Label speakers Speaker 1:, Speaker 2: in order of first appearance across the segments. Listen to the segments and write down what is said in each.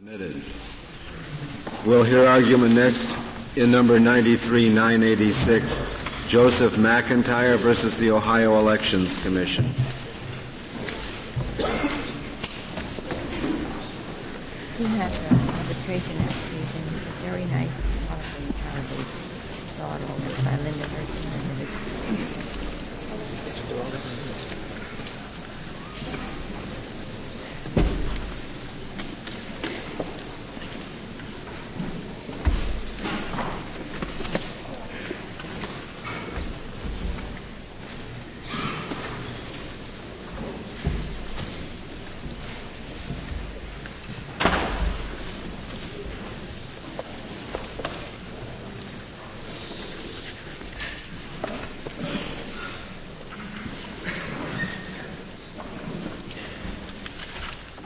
Speaker 1: Submitted. We'll hear argument next in number 93-986, Joseph McIntyre versus the Ohio Elections Commission.
Speaker 2: We have uh, arbitration application, very nice, saw it all by Linda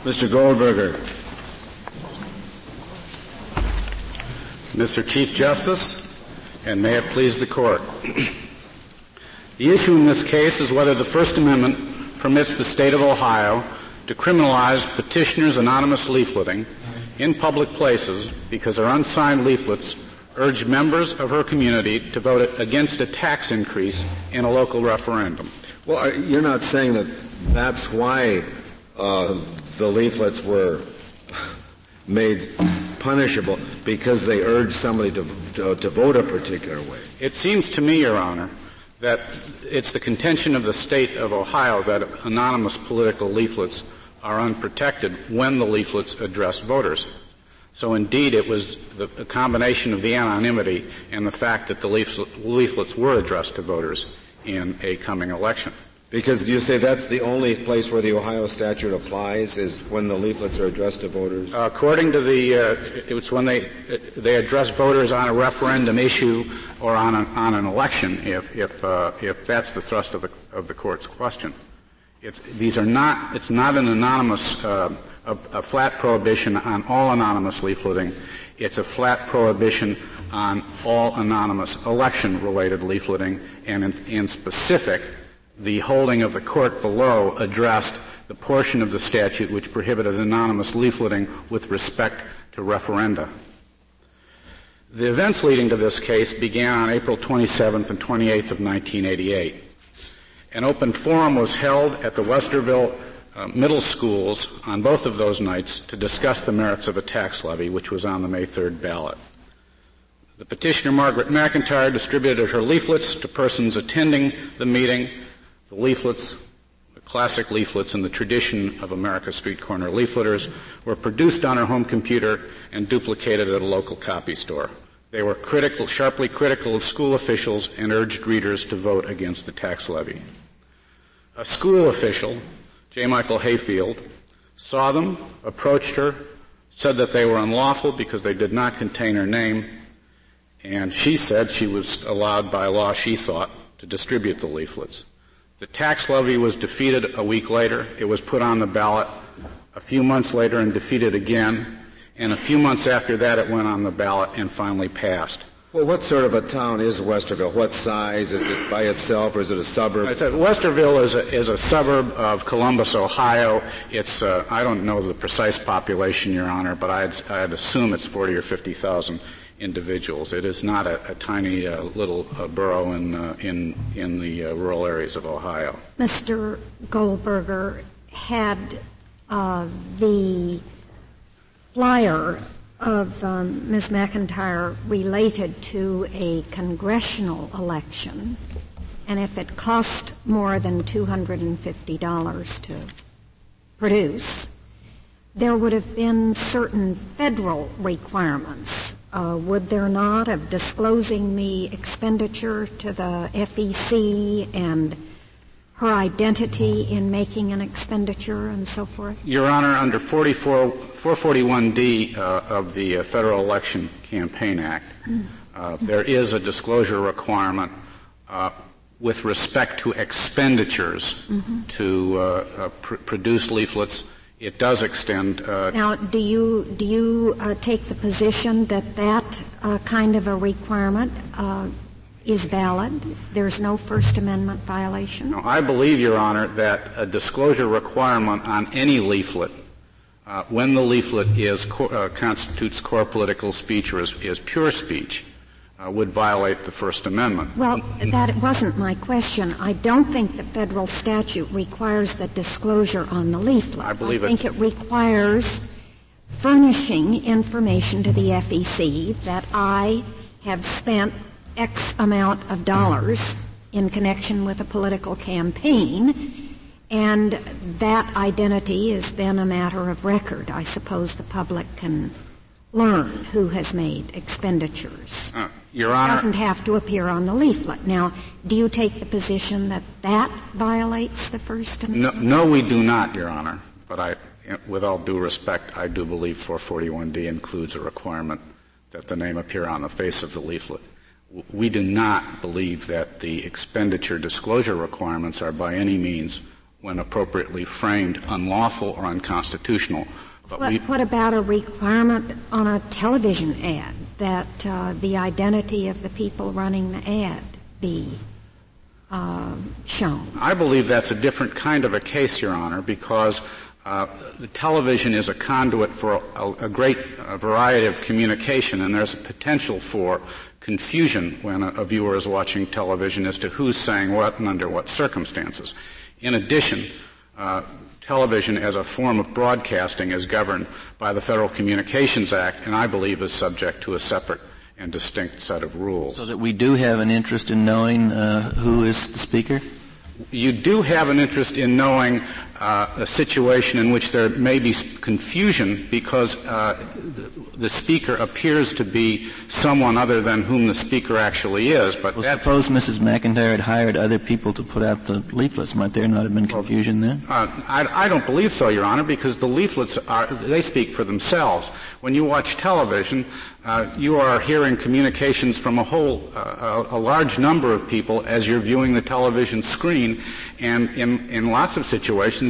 Speaker 1: Mr. Goldberger.
Speaker 3: Mr. Chief Justice, and may it please the court. the issue in this case is whether the First Amendment permits the state of Ohio to criminalize petitioners' anonymous leafleting in public places because their unsigned leaflets urge members of her community to vote against a tax increase in a local referendum.
Speaker 1: Well, you're not saying that that's why uh, the leaflets were made punishable because they urged somebody to, to, to, vote a particular way.
Speaker 3: It seems to me, Your Honor, that it's the contention of the state of Ohio that anonymous political leaflets are unprotected when the leaflets address voters. So indeed, it was the, the combination of the anonymity and the fact that the leaflets were addressed to voters in a coming election.
Speaker 1: Because you say that's the only place where the Ohio statute applies is when the leaflets are addressed to voters.
Speaker 3: According to the, uh, it's when they they address voters on a referendum issue or on an, on an election. If if uh, if that's the thrust of the of the court's question, it's, these are not. It's not an anonymous. Uh, a, a flat prohibition on all anonymous leafleting. It's a flat prohibition on all anonymous election-related leafleting, and in, in specific the holding of the court below addressed the portion of the statute which prohibited anonymous leafleting with respect to referenda. The events leading to this case began on April 27th and 28th of 1988. An open forum was held at the Westerville uh, middle schools on both of those nights to discuss the merits of a tax levy, which was on the May 3rd ballot. The petitioner Margaret McIntyre distributed her leaflets to persons attending the meeting the leaflets, the classic leaflets in the tradition of America's street corner leafleters, were produced on her home computer and duplicated at a local copy store. They were critical, sharply critical of school officials and urged readers to vote against the tax levy. A school official, J. Michael Hayfield, saw them, approached her, said that they were unlawful because they did not contain her name, and she said she was allowed by law, she thought, to distribute the leaflets. The tax levy was defeated a week later. It was put on the ballot a few months later and defeated again. And a few months after that, it went on the ballot and finally passed.
Speaker 1: Well, what sort of a town is Westerville? What size? Is it by itself or is it a suburb?
Speaker 3: It's a, Westerville is a, is a suburb of Columbus, Ohio. It's, uh, I don't know the precise population, Your Honor, but I'd, I'd assume it's 40 or 50,000 individuals. It is not a, a tiny uh, little uh, borough in, uh, in, in the uh, rural areas of Ohio.
Speaker 4: Mr. Goldberger, had uh, the flyer of um, Ms. McIntyre related to a congressional election, and if it cost more than $250 to produce, there would have been certain federal requirements uh, would there not, of disclosing the expenditure to the FEC and her identity in making an expenditure and so forth?
Speaker 3: Your Honor, under 44, 441D uh, of the uh, Federal Election Campaign Act, mm-hmm. there is a disclosure requirement uh, with respect to expenditures mm-hmm. to uh, pr- produce leaflets it does extend. Uh,
Speaker 4: now, do you do you uh, take the position that that uh, kind of a requirement uh, is valid? There's no First Amendment violation.
Speaker 3: No, I believe, Your Honor, that a disclosure requirement on any leaflet uh, when the leaflet is uh, constitutes core political speech or is, is pure speech, uh, would violate the First Amendment.
Speaker 4: Well, that wasn't my question. I don't think the federal statute requires the disclosure on the leaflet.
Speaker 3: I believe
Speaker 4: I think it, it requires furnishing information to the FEC that I have spent X amount of dollars in connection with a political campaign, and that identity is then a matter of record. I suppose the public can learn who has made expenditures.
Speaker 3: Uh, Your Honor.
Speaker 4: It doesn't have to appear on the leaflet. Now, do you take the position that that violates the First Amendment?
Speaker 3: No, no we do not, Your Honor. But I, with all due respect, I do believe 441D includes a requirement that the name appear on the face of the leaflet. We do not believe that the expenditure disclosure requirements are by any means, when appropriately framed, unlawful or unconstitutional.
Speaker 4: But what, what about a requirement on a television ad that uh, the identity of the people running the ad be uh, shown?
Speaker 3: I believe that's a different kind of a case, Your Honor, because uh, the television is a conduit for a, a great a variety of communication, and there's a potential for confusion when a, a, viewer is watching television as to who's saying what and under what circumstances. In addition, uh, television as a form of broadcasting is governed by the Federal Communications Act, and I believe is subject to a separate and distinct set of rules.
Speaker 5: So that we do have an interest in knowing uh, who is the speaker?
Speaker 3: You do have an interest in knowing uh, a situation in which there may be confusion because uh, the, the, speaker appears to be someone other than whom the speaker actually is.
Speaker 5: But well, suppose Mrs. McIntyre had hired other people to put out the leaflets. Might there not have been confusion well, there?
Speaker 3: Uh, I, I, don't believe so, Your Honor, because the leaflets are they speak for themselves. When you watch television, uh, you are hearing communications from a whole, uh, a, a, large number of people as you're viewing the television screen, and in, in lots of situations,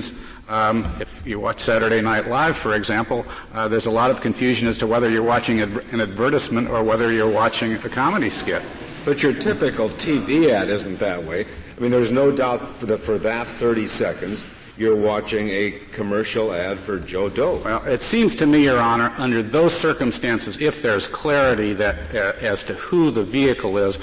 Speaker 3: um, if you watch Saturday Night Live, for example, uh, there's a lot of confusion as to whether you're watching an advertisement or whether you're watching a comedy skit.
Speaker 1: But your typical TV ad isn't that way. I mean, there's no doubt that for that 30 seconds, you're watching a commercial ad for Joe Doe.
Speaker 3: Well, it seems to me, Your Honor, under those circumstances, if there's clarity that uh, as to who the vehicle is,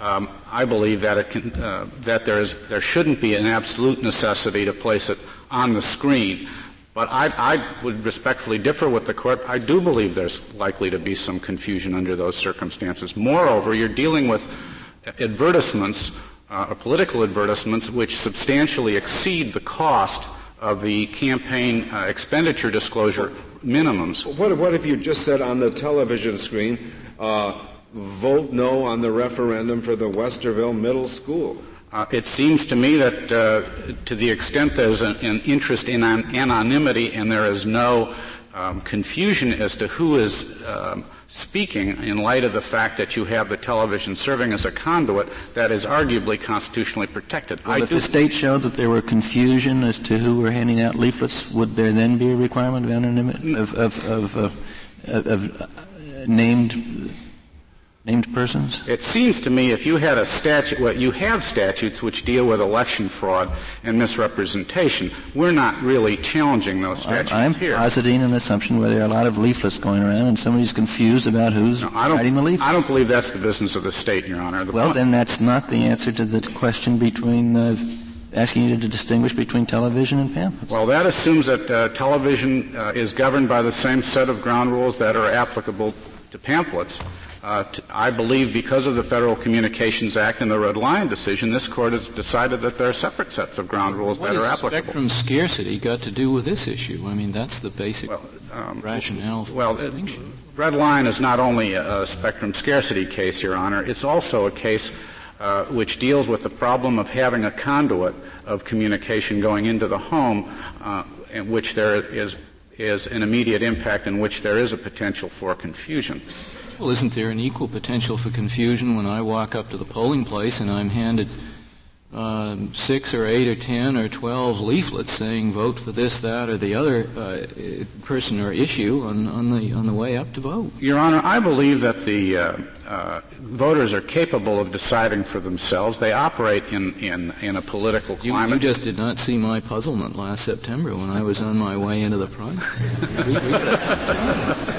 Speaker 3: um, I believe that it can, uh, that there is there shouldn't be an absolute necessity to place it on the screen. But I, I would respectfully differ with the court. I do believe there's likely to be some confusion under those circumstances. Moreover, you're dealing with advertisements uh, political advertisements which substantially exceed the cost of the campaign uh, expenditure disclosure minimums.
Speaker 1: What, what, if you just said on the television screen, uh, vote no on the referendum for the Westerville Middle School?
Speaker 3: Uh, it seems to me that uh, to the extent there's an, an interest in an anonymity and there is no um, confusion as to who is um, speaking in light of the fact that you have the television serving as a conduit that is arguably constitutionally protected.
Speaker 5: Well, if the state showed that there were confusion as to who were handing out leaflets, would there then be a requirement of anonymity of, of, of, of, of uh, named named persons?
Speaker 3: It seems to me if you had a statute, well, you have statutes which deal with election fraud and misrepresentation. We're not really challenging those statutes here.
Speaker 5: I'm
Speaker 3: here.
Speaker 5: positing an assumption where there are a lot of leaflets going around and somebody's confused about who's no, writing the leaflet.
Speaker 3: I don't believe that's the business of the state, Your Honor.
Speaker 5: The well, then that's not the answer to the question between uh, asking you to distinguish between television and pamphlets.
Speaker 3: Well, that assumes that uh, television uh, is governed by the same set of ground rules that are applicable to pamphlets. Uh, t- I believe because of the Federal Communications Act and the Red Lion decision, this court has decided that there are separate sets of ground rules
Speaker 6: what
Speaker 3: that are applicable.
Speaker 6: What spectrum scarcity got to do with this issue? I mean, that's the basic well, um, rationale
Speaker 3: well,
Speaker 6: it,
Speaker 3: Red Lion is not only a, a, spectrum scarcity case, Your Honor, it's also a case uh, which deals with the problem of having a conduit of communication going into the home uh, in which there is, is an immediate impact in which there is a potential for confusion.
Speaker 6: Well, isn't there an equal potential for confusion when I walk up to the polling place and I'm handed um, six or eight or ten or twelve leaflets saying vote for this, that, or the other uh, person or issue on, on, the on the way up to vote.
Speaker 3: Your Honor, I believe that the uh, uh, voters are capable of deciding for themselves. They operate in, in, in a political climate.
Speaker 6: You, you, just did not see my puzzlement last September when I was on my way into the primary.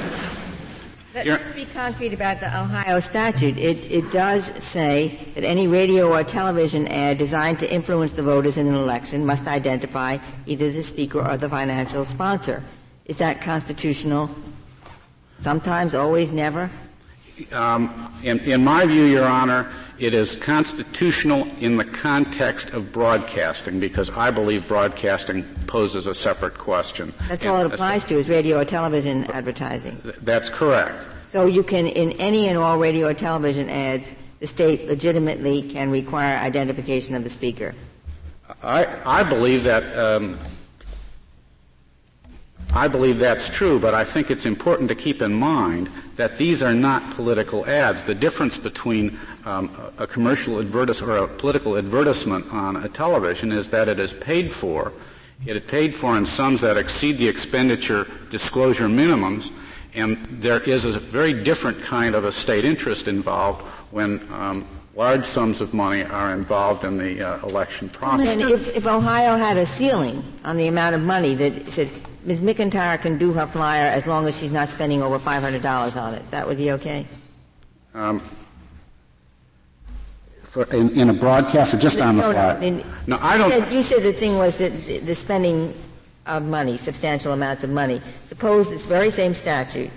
Speaker 2: Let's be concrete about the Ohio statute. It, it does say that any radio or television ad designed to influence the voters in an election must identify either the speaker or the financial sponsor. Is that constitutional? Sometimes, always, never?
Speaker 3: Um, in, in my view, Your Honor, it is constitutional in the context of broadcasting because I believe broadcasting poses a separate question.
Speaker 2: That's all it applies to is radio or television advertising.
Speaker 3: That's correct.
Speaker 2: So you can, in any and all radio or television ads, the state legitimately can require identification of the speaker.
Speaker 3: I, I believe that um, I believe that's true, but I think it's important to keep in mind that these are not political ads. The difference between um, a commercial advertisement or a political advertisement on a television is that it is paid for. It is paid for in sums that exceed the expenditure disclosure minimums, and there is a very different kind of a state interest involved when um, large sums of money are involved in the uh, election process.
Speaker 2: And if, if Ohio had a ceiling on the amount of money that said Ms. McIntyre can do her flyer as long as she's not spending over $500 on it. That would be okay? Um,
Speaker 3: in, in, a broadcast or just on the no, flyer? No,
Speaker 2: no, I don't. You said, you said the thing was that the, the spending of money, substantial amounts of money. Suppose this very same statute,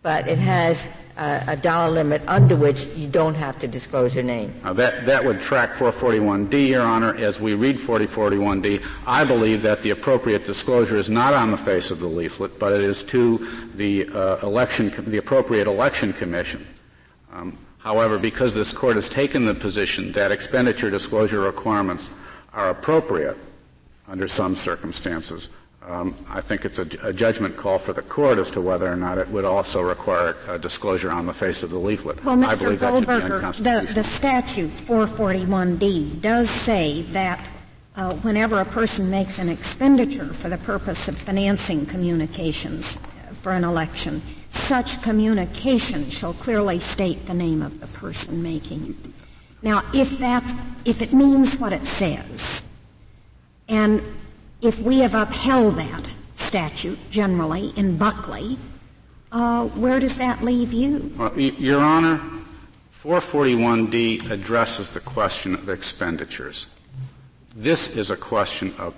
Speaker 2: but it has a dollar limit under which you don't have to disclose your name.
Speaker 3: Now that, that would track 441D, Your Honor. As we read 441D, I believe that the appropriate disclosure is not on the face of the leaflet, but it is to the uh, election, the appropriate election commission. Um, however, because this court has taken the position that expenditure disclosure requirements are appropriate under some circumstances, um, I think it's a, a, judgment call for the court as to whether or not it would also require a disclosure on the face of the leaflet.
Speaker 4: Well, Mr. Goldberger, the, the statute 441D does say that uh, whenever a person makes an expenditure for the purpose of financing communications for an election, such communication shall clearly state the name of the person making it. Now, if that, if it means what it says, and if we have upheld that statute generally in Buckley, uh, where does that leave you?
Speaker 3: Well, Your Honor, 441D addresses the question of expenditures. This is a question of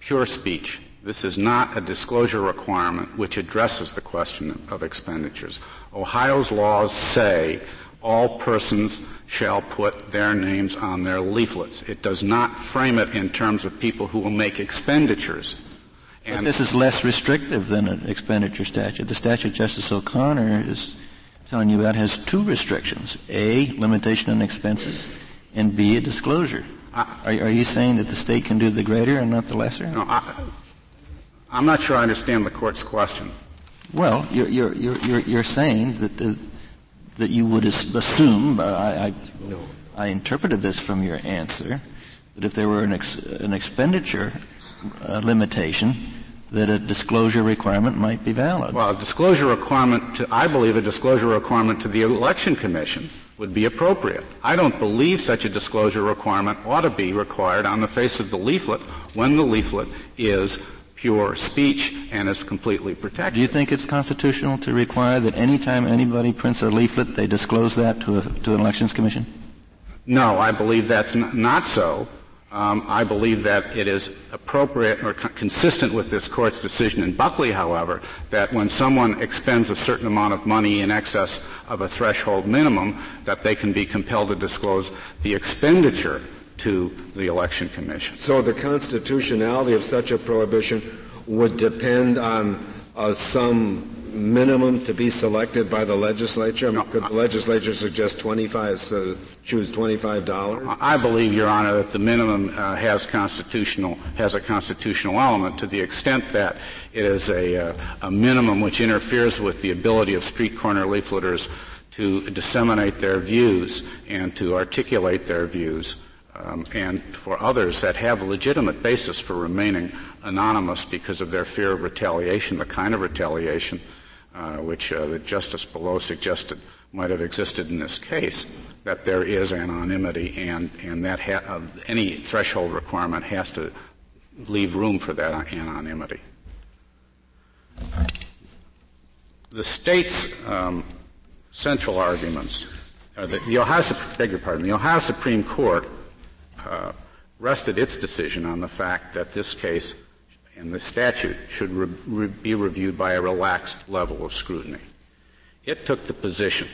Speaker 3: pure speech. This is not a disclosure requirement which addresses the question of expenditures. Ohio's laws say all persons shall put their names on their leaflets. It does not frame it in terms of people who will make expenditures.
Speaker 5: And but this is less restrictive than an expenditure statute. The statute Justice O'Connor is telling you about has two restrictions. A, limitation on expenses, and B, a disclosure. I, are, are, you saying that the state can do the greater and not the lesser?
Speaker 3: No, I, am not sure I understand the court's question.
Speaker 5: Well, you're, you're, you're, you're saying that the, that you would assume, I, I, I, interpreted this from your answer, that if there were an, ex, an expenditure uh, limitation, that a disclosure requirement might be valid.
Speaker 3: Well, a disclosure requirement, to, I believe a disclosure requirement to the election commission would be appropriate. I don't believe such a disclosure requirement ought to be required on the face of the leaflet when the leaflet is pure speech and is completely protected.
Speaker 5: Do you think it's constitutional to require that any time anybody prints a leaflet, they disclose that to, a, to an elections commission?
Speaker 3: No, I believe that's n- not so. Um, I believe that it is appropriate or co- consistent with this court's decision in Buckley, however, that when someone expends a certain amount of money in excess of a threshold minimum, that they can be compelled to disclose the expenditure to the election commission.
Speaker 1: So the constitutionality of such a prohibition would depend on uh, some minimum to be selected by the legislature? No, Could the legislature suggest 25, so choose $25?
Speaker 3: I believe, Your Honor, that the minimum uh, has constitutional, has a constitutional element to the extent that it is a, uh, a minimum which interferes with the ability of street corner leafleters to disseminate their views and to articulate their views um, and for others that have a legitimate basis for remaining anonymous because of their fear of retaliation, the kind of retaliation uh, which uh, the justice below suggested might have existed in this case, that there is anonymity and, and that ha- uh, any threshold requirement has to leave room for that anonymity. The state's um, central arguments, uh, the, the, Ohio, beg your pardon, the Ohio Supreme Court uh, rested its decision on the fact that this case and the statute should re- re- be reviewed by a relaxed level of scrutiny. It took the position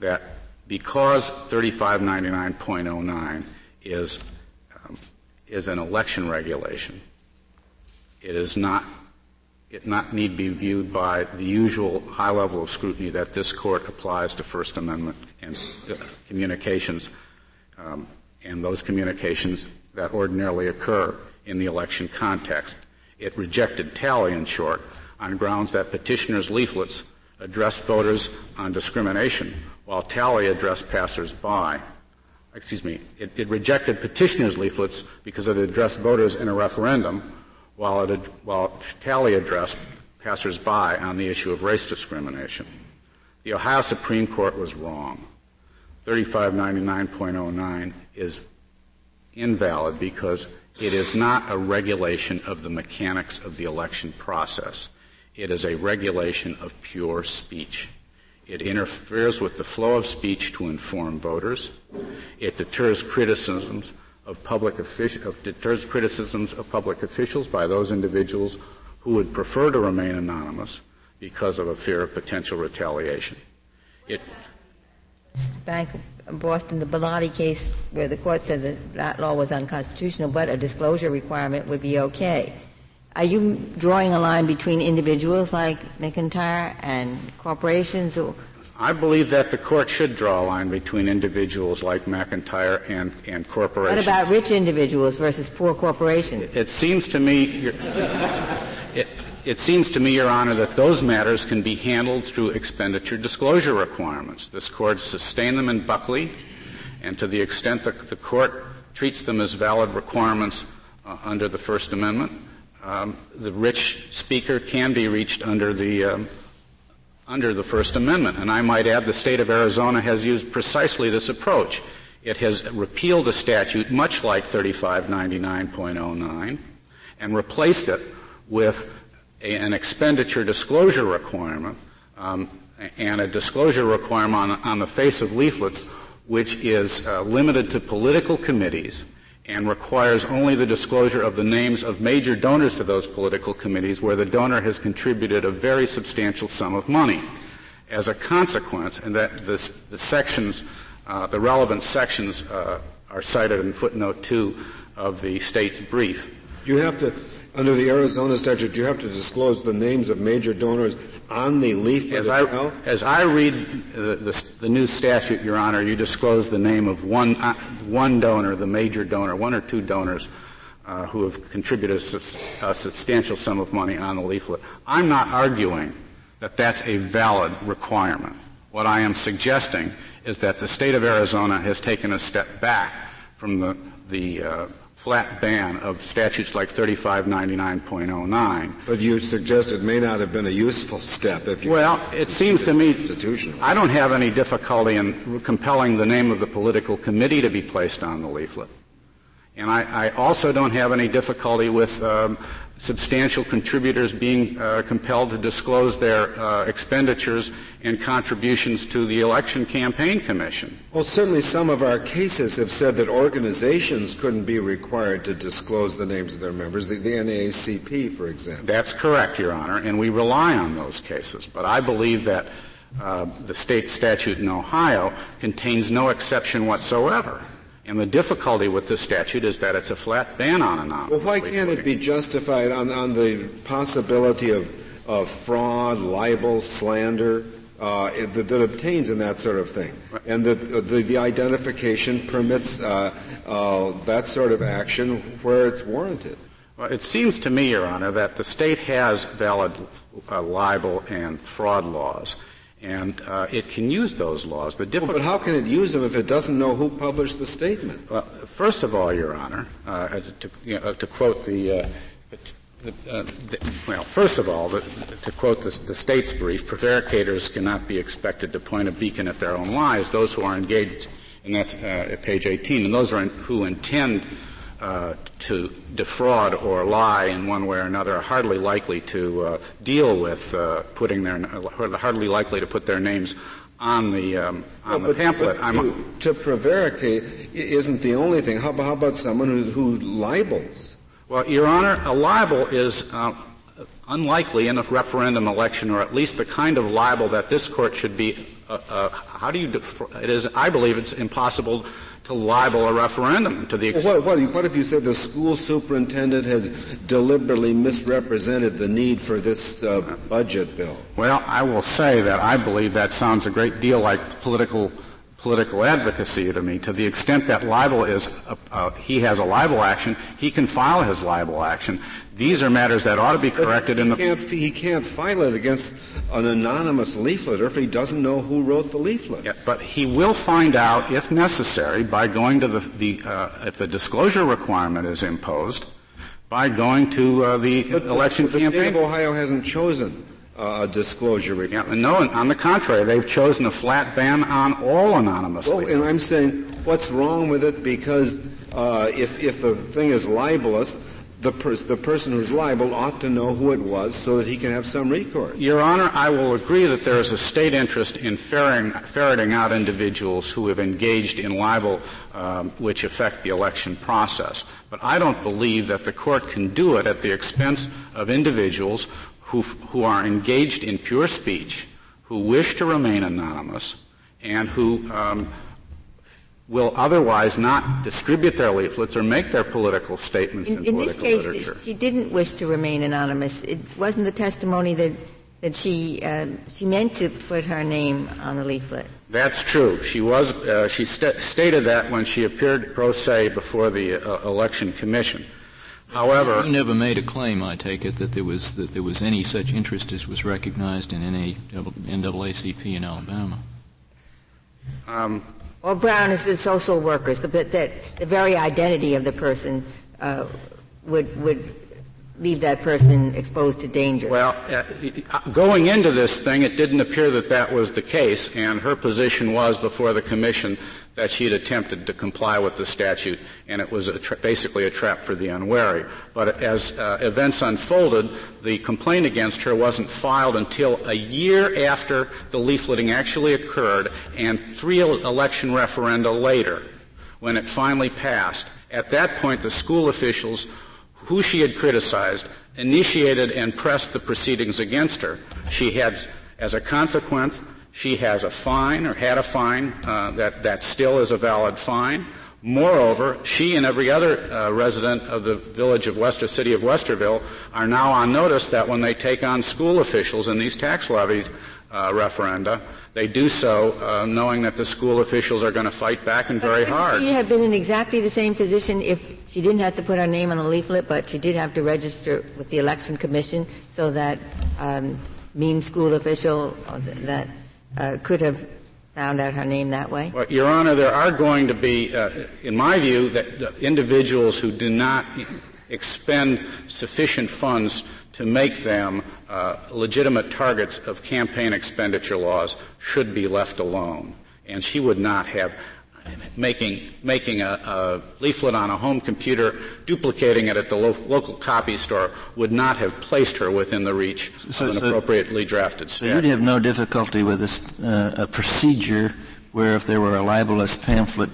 Speaker 3: that because 3599.09 is um, is an election regulation, it is not it not need be viewed by the usual high level of scrutiny that this court applies to First Amendment and uh, communications, um, and those communications that ordinarily occur in the election context. It rejected Talley, in short, on grounds that petitioners' leaflets addressed voters on discrimination, while Talley addressed passersby. Excuse me, it, it rejected petitioners' leaflets because it addressed voters in a referendum, while, it, while Talley addressed passersby on the issue of race discrimination. The Ohio Supreme Court was wrong. 3599.09 is invalid because it is not a regulation of the mechanics of the election process. It is a regulation of pure speech. It interferes with the flow of speech to inform voters. It deters criticisms of public officials, deters criticisms of public officials by those individuals who would prefer to remain anonymous because of a fear of potential retaliation. It
Speaker 2: Bank Boston, the Bellotti case, where the court said that that law was unconstitutional, but a disclosure requirement would be okay. Are you drawing a line between individuals like McIntyre and corporations? Or?
Speaker 3: I believe that the court should draw a line between individuals like McIntyre and, and corporations.
Speaker 2: What about rich individuals versus poor corporations?
Speaker 3: It, it seems to me, it, it seems to me, Your Honor, that those matters can be handled through expenditure disclosure requirements. This court sustained them in Buckley, and to the extent that the court treats them as valid requirements uh, under the First Amendment, um, the rich speaker can be reached under the um, under the First Amendment. And I might add, the state of Arizona has used precisely this approach. It has repealed a statute much like 3599.09 and replaced it with an expenditure disclosure requirement um, and a disclosure requirement on, on, the face of leaflets which is uh, limited to political committees and requires only the disclosure of the names of major donors to those political committees where the donor has contributed a very substantial sum of money. As a consequence, and that the sections, uh, the relevant sections uh, are cited in footnote two of the state's brief.
Speaker 1: You have to under the Arizona statute, do you have to disclose the names of major donors on the leaflet
Speaker 3: as
Speaker 1: itself?
Speaker 3: I, as I read the, the, the, new statute, Your Honor, you disclose the name of one, uh, one donor, the major donor, one or two donors uh, who have contributed a, a substantial sum of money on the leaflet. I'm not arguing that that's a valid requirement. What I am suggesting is that the state of Arizona has taken a step back from the, the uh, flat ban of statutes like 3599.09.
Speaker 1: But you suggest it may not have been a useful step if you.
Speaker 3: Well, it seems to me I don't have any difficulty in compelling the name of the political committee to be placed on the leaflet. And I, I also don't have any difficulty with um, substantial contributors being uh, compelled to disclose their uh, expenditures and contributions to the election campaign commission.
Speaker 1: Well, certainly some of our cases have said that organizations couldn't be required to disclose the names of their members, the, the NAACP, for example.
Speaker 3: That's correct, Your Honor, and we rely on those cases. But I believe that uh, the state statute in Ohio contains no exception whatsoever. And the difficulty with this statute is that it's a flat ban on anonymous.
Speaker 1: Well, why can't it be justified on, on the possibility of, of fraud, libel, slander uh, that, that, obtains in that sort of thing? Right. And that the, the, identification permits uh, uh, that sort of action where it's warranted.
Speaker 3: Well, it seems to me, Your Honor, that the state has valid uh, libel and fraud laws and uh, it can use those laws. The
Speaker 1: well, but how can it use them if it doesn't know who published the statement?
Speaker 3: Well, first of all, Your Honor, uh, to, you know, to, quote the, uh, uh, the, well, first of all, the, to quote the, the, state's brief, prevaricators cannot be expected to point a beacon at their own lies. Those who are engaged, and that's uh, at page 18, and those in, who intend uh, to defraud or lie in one way or another are hardly likely to uh, deal with uh, putting their hardly likely to put their names on the um, on
Speaker 1: well,
Speaker 3: the pamphlet.
Speaker 1: But to, to, prevaricate isn't the only thing. How about, how about someone who, who libels?
Speaker 3: Well, Your Honor, a libel is uh, unlikely in a referendum election, or at least the kind of libel that this court should be. Uh, uh, how do you? Def- it is. I believe it's impossible to libel a referendum to the
Speaker 1: extent. Well, what, what, if you said the school superintendent has deliberately misrepresented the need for this uh, budget bill?
Speaker 3: Well, I will say that I believe that sounds a great deal like political political advocacy to me. To the extent that libel is, a, uh, he has a libel action, he can file his libel action. These are matters that ought to be corrected
Speaker 1: in
Speaker 3: the.
Speaker 1: Can't, he can't file it against an anonymous leafleter if he doesn't know who wrote the leaflet.
Speaker 3: Yeah, but he will find out, if necessary, by going to the, the uh, if the disclosure requirement is imposed, by going to uh, the
Speaker 1: but
Speaker 3: election
Speaker 1: the, the
Speaker 3: campaign.
Speaker 1: The state of Ohio hasn't chosen uh, disclosure requirement.
Speaker 3: Yeah, no, on the contrary, they've chosen a flat ban on all anonymous.
Speaker 1: Well, and I'm saying, what's wrong with it? Because uh, if if the thing is libelous, the, the person who's liable ought to know who it was so that he can have some recourse.
Speaker 3: Your Honor, I will agree that there is a state interest in ferring, ferreting out individuals who have engaged in libel um, which affect the election process. But I don't believe that the court can do it at the expense of individuals who, who are engaged in pure speech, who wish to remain anonymous, and who um, will otherwise not distribute their leaflets or make their political statements in,
Speaker 2: in,
Speaker 3: in
Speaker 2: this case,
Speaker 3: literature.
Speaker 2: she didn't wish to remain anonymous. It wasn't the testimony that that she uh, she meant to put her name on the leaflet.
Speaker 3: That's true. She was uh, she st- stated that when she appeared pro se before the uh, election commission. However,
Speaker 6: you never made a claim. I take it that there was that there was any such interest as was recognized in any NAACP in Alabama.
Speaker 2: Um, or Brown is the Socialist Workers, the, that the very identity of the person uh, would would leave that person exposed to danger.
Speaker 3: Well, uh, going into this thing, it didn't appear that that was the case, and her position was before the commission that she had attempted to comply with the statute, and it was a tra- basically a trap for the unwary. But as uh, events unfolded, the complaint against her wasn't filed until a year after the leafleting actually occurred, and three election referenda later, when it finally passed. At that point, the school officials who she had criticized initiated and pressed the proceedings against her. She had, as a consequence, she has a fine or had a fine uh, that that still is a valid fine. Moreover, she and every other uh, resident of the village of Wester, city of Westerville, are now on notice that when they take on school officials in these tax levy uh, referenda, they do so uh, knowing that the school officials are going to fight back and very hard.
Speaker 2: She have been in exactly the same position if she didn't have to put her name on the leaflet, but she did have to register with the election commission so that um, mean school official that uh, could have found out her name that way?
Speaker 3: Well, Your Honor, there are going to be, uh, in my view, that individuals who do not expend sufficient funds to make them uh, legitimate targets of campaign expenditure laws should be left alone. And she would not have making making a, a, leaflet on a home computer, duplicating it at the lo- local copy store would not have placed her within the reach so, of an so, appropriately drafted
Speaker 5: statute. So you'd have no difficulty with this, uh, a procedure where if there were a libelous pamphlet,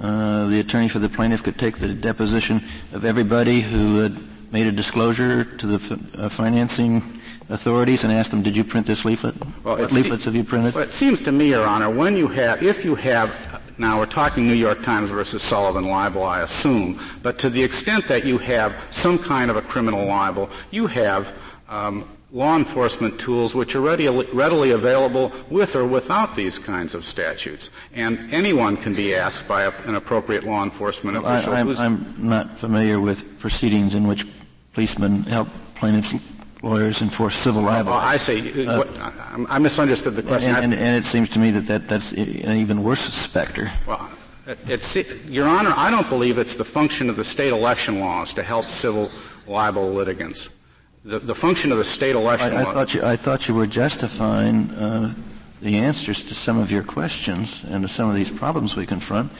Speaker 5: uh, the attorney for the plaintiff could take the deposition of everybody who had made a disclosure to the f- uh, financing authorities and ask them, "Did you print this leaflet? Well, what leaflets se- have you printed?"
Speaker 3: Well, it seems to me, Your Honor, when you have, if you have, now we're talking New York Times versus Sullivan libel, I assume, but to the extent that you have some kind of a criminal libel, you have um, law enforcement tools which are ready, readily available with or without these kinds of statutes. And anyone can be asked by a, an appropriate law enforcement official.
Speaker 5: I, am not familiar with proceedings in which policemen help plaintiffs lawyers enforce civil libel.
Speaker 3: Oh, I see. Uh, I misunderstood the question.
Speaker 5: And, and, and, it seems to me that, that that's an even worse specter.
Speaker 3: Well, it's, Your Honor, I don't believe it's the function of the state election laws to help civil libel litigants. The, the function of the state election
Speaker 5: I, I thought you, I thought you were justifying uh, the answers to some of your questions and to some of these problems we confront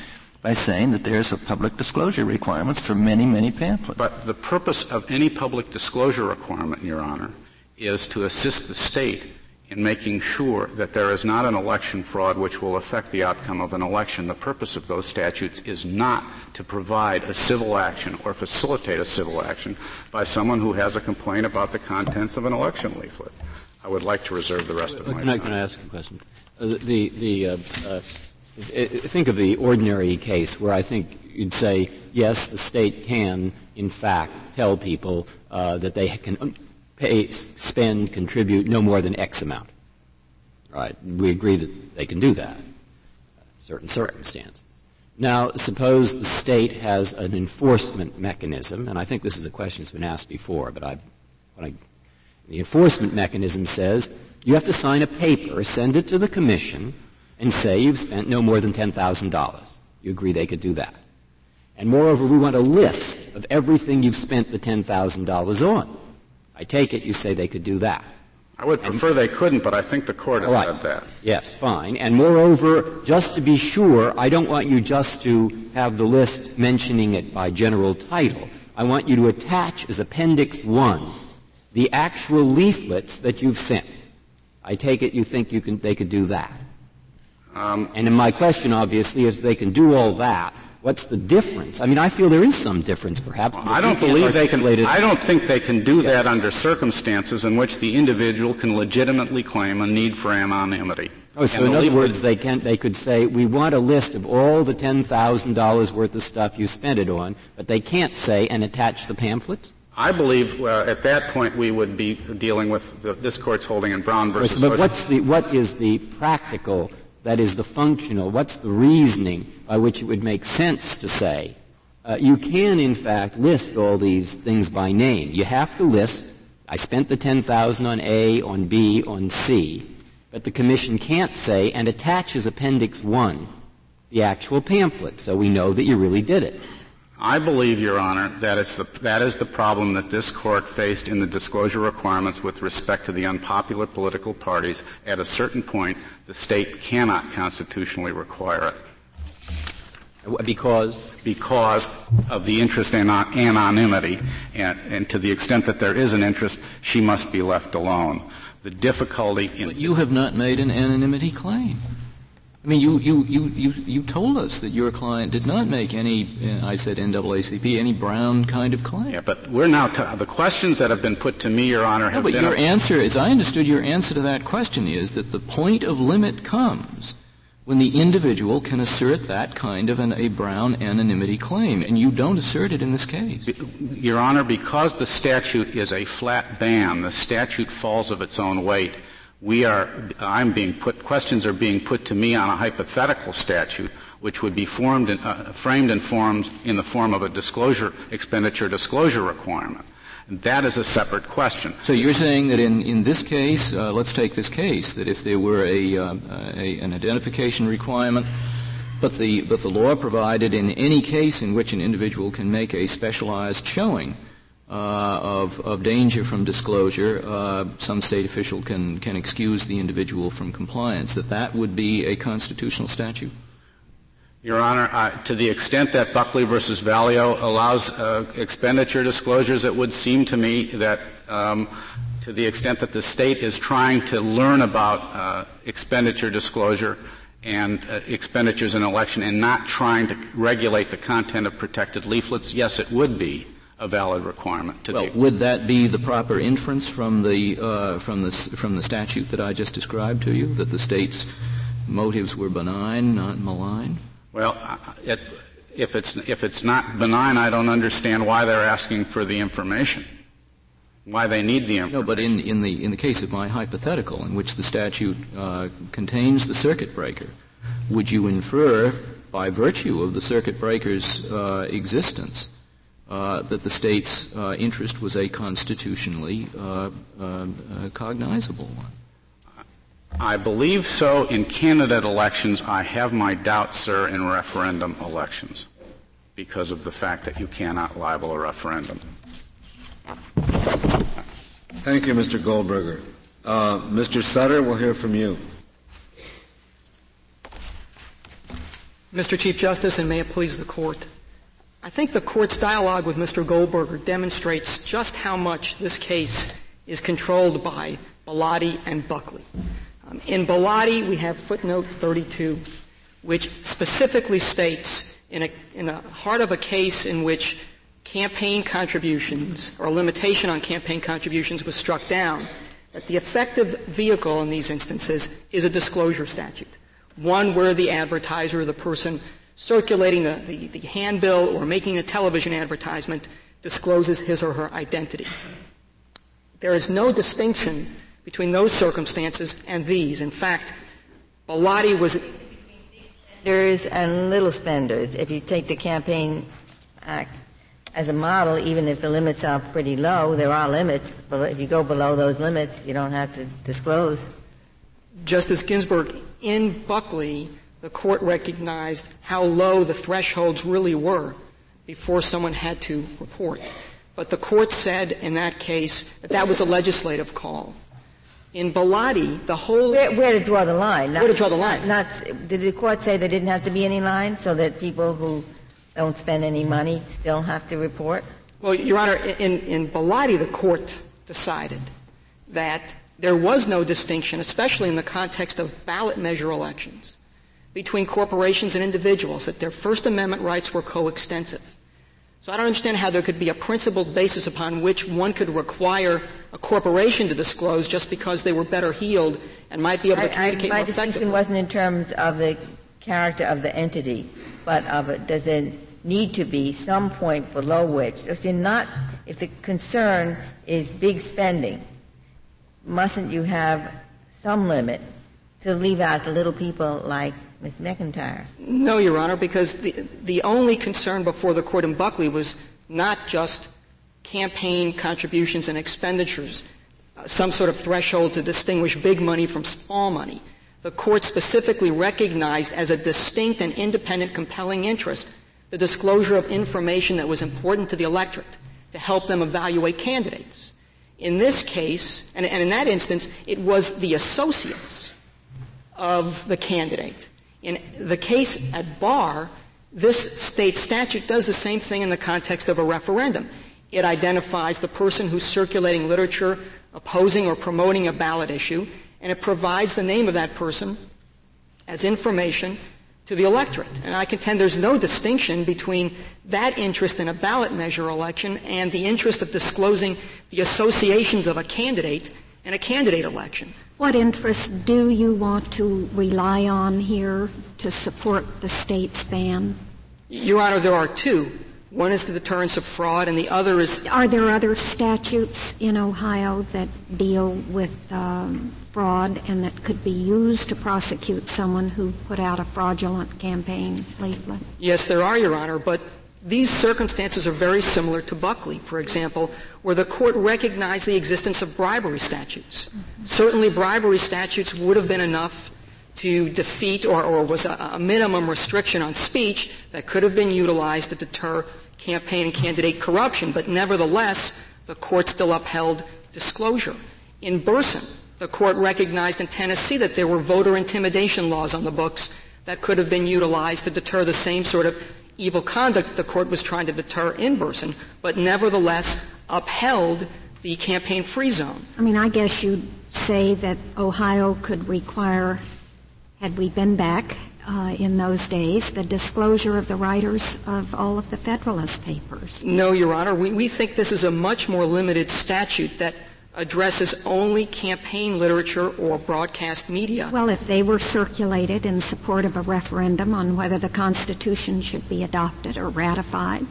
Speaker 5: by saying that there's a public disclosure requirement for many, many pamphlets.
Speaker 3: But the purpose of any public disclosure requirement, Your Honor, is to assist the state in making sure that there is not an election fraud which will affect the outcome of an election. The purpose of those statutes is not to provide a civil action or facilitate a civil action by someone who has a complaint about the contents of an election leaflet. I would like to reserve the rest of my
Speaker 7: can time. I, can I ask a question? Uh, the, the, uh, uh, think of the ordinary case where I think you'd say, yes, the state can, in fact, tell people uh, that they can pay, spend, contribute no more than X amount. Right? We agree that they can do that. Certain circumstances. Now, suppose the state has an enforcement mechanism, and I think this is a question that's been asked before, but I, the enforcement mechanism says you have to sign a paper, send it to the commission, and say you've spent no more than $10,000. You agree they could do that. And moreover, we want a list of everything you've spent the $10,000 on. I take it you say they could do that.
Speaker 3: I would prefer they couldn't, but I think the court has right. said that.
Speaker 7: Yes, fine. And moreover, just to be sure, I don't want you just to have the list mentioning it by general title. I want you to attach as Appendix 1 the actual leaflets that you've sent. I take it you think you can, they could do that. Um, and my question, obviously, is they can do all that, What's the difference? I mean, I feel there is some difference, perhaps.
Speaker 3: I don't believe they can. I don't think they can do yeah. that under circumstances in which the individual can legitimately claim a need for anonymity.
Speaker 7: Oh, so in other words, they can they could say, we want a list of all the ten thousand dollars worth of stuff you spent it on, but they can't say and attach the pamphlets.
Speaker 3: I believe uh, at that point we would be dealing with the, this court's holding in Brown versus.
Speaker 7: But what's the what is the practical that is the functional, what's the reasoning by which it would make sense to say, uh, you can in fact list all these things by name. You have to list, I spent the 10,000 on A, on B, on C, but the commission can't say, and attaches appendix 1, the actual pamphlet, so we know that you really did it.
Speaker 3: I believe, Your Honor, that, the, that is the problem that this court faced in the disclosure requirements with respect to the unpopular political parties. At a certain point, the state cannot constitutionally require it.
Speaker 7: Because?
Speaker 3: Because of the interest in anonymity, and, and to the extent that there is an interest, she must be left alone. The difficulty in.
Speaker 6: But you have not made an anonymity claim. I mean, you, you, you, you, you told us that your client did not make any, uh, I said NAACP, any Brown kind of claim.
Speaker 3: Yeah, but we're now, t- the questions that have been put to me, Your Honor, have
Speaker 6: no, but
Speaker 3: been.
Speaker 6: your answer, as I understood your answer to that question is that the point of limit comes when the individual can assert that kind of an, a Brown anonymity claim, and you don't assert it in this case.
Speaker 3: Your Honor, because the statute is a flat ban, the statute falls of its own weight we are, I'm being put, questions are being put to me on a hypothetical statute, which would be formed in, uh, framed and formed in the form of a disclosure, expenditure disclosure requirement. That is a separate question.
Speaker 6: So you're saying that in, in this case, uh, let's take this case, that if there were a, uh, a, an identification requirement, but the, but the law provided in any case in which an individual can make a specialized showing uh, of, of danger from disclosure, uh, some state official can, can excuse the individual from compliance, that that would be a constitutional statute?
Speaker 3: Your Honor, uh, to the extent that Buckley versus Valeo allows uh, expenditure disclosures, it would seem to me that um, to the extent that the state is trying to learn about uh, expenditure disclosure and uh, expenditures in election and not trying to regulate the content of protected leaflets, yes, it would be a valid requirement to
Speaker 6: well, do. Would that be the proper inference from the uh, from the from the statute that I just described to you that the state's motives were benign, not malign?
Speaker 3: Well, it, if it's if it's not benign, I don't understand why they're asking for the information. Why they need the information?
Speaker 6: No, but in, in the in the case of my hypothetical, in which the statute uh, contains the circuit breaker, would you infer, by virtue of the circuit breaker's uh, existence, that the state's uh, interest was a constitutionally uh, uh, cognizable one.
Speaker 3: I believe so in candidate elections. I have my doubts, sir, in referendum elections because of the fact that you cannot libel a referendum.
Speaker 1: Thank you, Mr. Goldberger. Uh, Mr. Sutter, we'll hear from you.
Speaker 8: Mr. Chief Justice, and may it please the court. I think the court's dialogue with Mr. Goldberger demonstrates just how much this case is controlled by Bellotti and Buckley. Um, in Bellotti, we have footnote 32, which specifically states in a, in a heart of a case in which campaign contributions or a limitation on campaign contributions was struck down, that the effective vehicle in these instances is a disclosure statute. One where the advertiser, or the person circulating the, the, the handbill or making a television advertisement discloses his or her identity. There is no distinction between those circumstances and these. In fact, Bellotti was
Speaker 2: spenders and little spenders. If you take the campaign act as a model, even if the limits are pretty low, there are limits. But if you go below those limits, you don't have to disclose.
Speaker 8: Justice Ginsburg, in Buckley, the court recognized how low the thresholds really were before someone had to report. But the court said in that case that that was a legislative call. In Bellotti, the whole
Speaker 2: where, where to draw the line?
Speaker 8: Not, where to draw the line?
Speaker 2: Not, not, did the court say there didn't have to be any line, so that people who don't spend any money still have to report?
Speaker 8: Well, Your Honor, in, in Bellotti, the court decided that there was no distinction, especially in the context of ballot measure elections, between corporations and individuals, that their First Amendment rights were coextensive. So I don't understand how there could be a principled basis upon which one could require a corporation to disclose just because they were better heeled and might be able to communicate
Speaker 2: I, I,
Speaker 8: my
Speaker 2: distinction wasn't in terms of the character of the entity, but of it. Does there need to be some point below which, if you're not, if the concern is big spending, mustn't you have some limit to leave out the little people like Ms. McIntyre?
Speaker 8: No, Your Honor, because the, the only concern before the court in Buckley was not just campaign contributions and expenditures, uh, some sort of threshold to distinguish big money from small money. The court specifically recognized as a distinct and independent compelling interest the disclosure of information that was important to the electorate to help them evaluate candidates. In this case, and, and in that instance, it was the associates of the candidate. In the case at bar, this state statute does the same thing in the context of a referendum. It identifies the person who's circulating literature opposing or promoting a ballot issue, and it provides the name of that person as information to the electorate. And I contend there's no distinction between that interest in a ballot measure election and the interest of disclosing the associations of a candidate in a candidate election.
Speaker 4: What interests do you want to rely on here to support the state's ban?
Speaker 8: Your Honor, there are two. One is the deterrence of fraud, and the other is.
Speaker 4: Are there other statutes in Ohio that deal with um, fraud and that could be used to prosecute someone who put out a fraudulent campaign leaflet?
Speaker 8: Yes, there are, Your Honor, but these circumstances are very similar to Buckley, for example, where the court recognized the existence of bribery statutes. Mm-hmm. Certainly, bribery statutes would have been enough to defeat or, or was a, a, minimum restriction on speech that could have been utilized to deter campaign and candidate corruption, but nevertheless, the court still upheld disclosure. In Burson, the court recognized in Tennessee that there were voter intimidation laws on the books that could have been utilized to deter the same sort of evil conduct the court was trying to deter in Burson, but nevertheless upheld the campaign free zone.
Speaker 4: I mean, I guess you'd say that Ohio could require, had we been back uh, in those days, the disclosure of the writers of all of the Federalist Papers.
Speaker 8: No, Your Honor. We, we think this is a much more limited statute that addresses only campaign literature or broadcast media.
Speaker 4: Well, if they were circulated in support of a referendum on whether the Constitution should be adopted or ratified,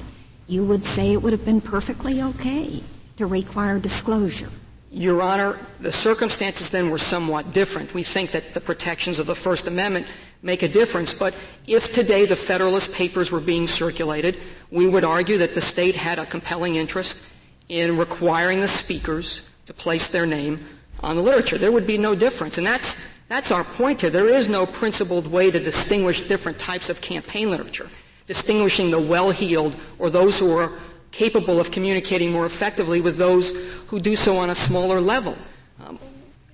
Speaker 4: you would say it would have been perfectly okay to require disclosure.
Speaker 8: Your Honor, the circumstances then were somewhat different. We think that the protections of the First Amendment make a difference, but if today the Federalist Papers were being circulated, we would argue that the state had a compelling interest in requiring the speakers to place their name on the literature. There would be no difference. And that's, that's our point here. There is no principled way to distinguish different types of campaign literature, distinguishing the well-heeled or those who are capable of communicating more effectively with those who do so on a smaller level. Um,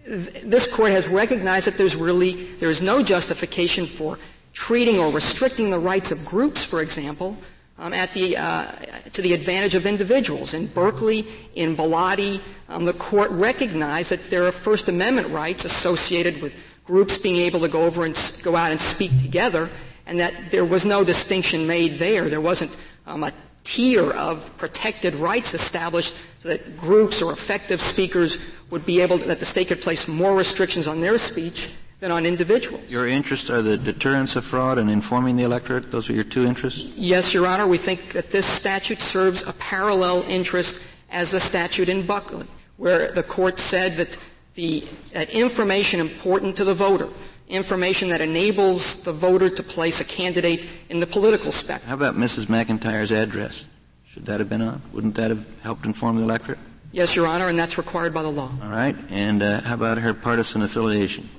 Speaker 8: th- this court has recognized that there's really, there is no justification for treating or restricting the rights of groups, for example, um, at the, uh, to the advantage of individuals. In Berkeley, in Bellotti, um, the court recognized that there are First Amendment rights associated with groups being able to go over and go out and speak together, and that there was no distinction made there. There wasn't um, a tier of protected rights established so that groups or effective speakers would be able to, that the state could place more restrictions on their speech than on individuals.
Speaker 5: Your interests are the deterrence of fraud and informing the electorate? Those are your two interests?
Speaker 8: Yes, Your Honor. We think that this statute serves a parallel interest as the statute in Buckley, where the court said that the that information important to the voter, information that enables the voter to place a candidate in the political spectrum.
Speaker 5: How about Mrs. McIntyre's address? Should that have been on? Wouldn't that have helped inform the electorate?
Speaker 8: Yes, Your Honor, and that's required by the law.
Speaker 5: All right. And uh, how about her partisan affiliation?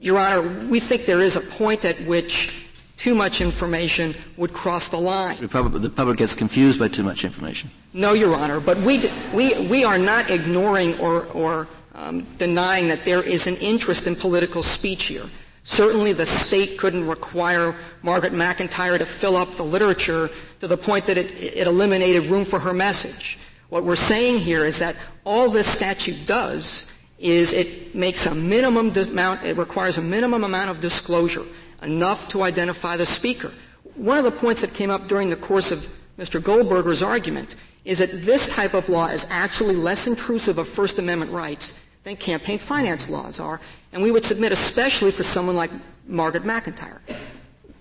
Speaker 8: Your Honor, we think there is a point at which too much information would cross the line.
Speaker 5: The public, the public gets confused by too much information.
Speaker 8: No, Your Honor, but we, we, we are not ignoring or, or um, denying that there is an interest in political speech here. Certainly the state couldn't require Margaret McIntyre to fill up the literature to the point that it, it eliminated room for her message. What we're saying here is that all this statute does is it makes a minimum amount, it requires a minimum amount of disclosure, enough to identify the speaker. One of the points that came up during the course of Mr. Goldberger's argument is that this type of law is actually less intrusive of First Amendment rights than campaign finance laws are, and we would submit especially for someone like Margaret McIntyre.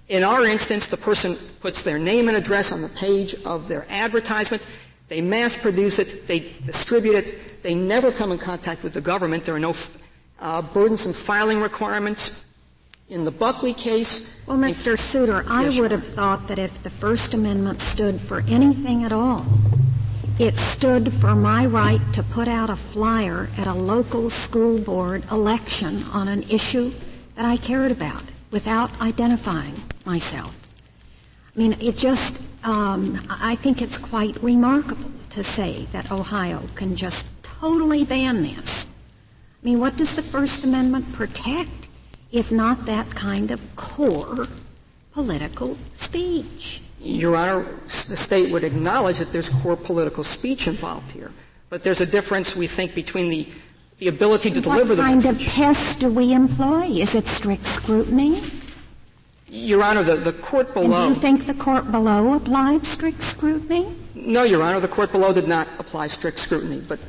Speaker 8: In our instance, the person puts their name and address on the page of their advertisement. They mass produce it. They distribute it. They never come in contact with the government. There are no uh, burdensome filing requirements. In the Buckley case.
Speaker 4: Well, Mr. Sutter, I would have thought that if the First Amendment stood for anything at all, it stood for my right to put out a flyer at a local school board election on an issue that I cared about without identifying myself. I mean, it just, um, I think it's quite remarkable to say that Ohio can just totally ban this. I mean, what does the First Amendment protect if not that kind of core political speech?
Speaker 8: Your Honor, the state would acknowledge that there's core political speech involved here. But there's a difference, we think, between the, the ability to
Speaker 4: what
Speaker 8: deliver the message.
Speaker 4: What kind of test do we employ? Is it strict scrutiny?
Speaker 8: Your Honor, the, the court below.
Speaker 4: And do you think the court below applied strict scrutiny?
Speaker 8: No, Your Honor, the court below did not apply strict scrutiny. But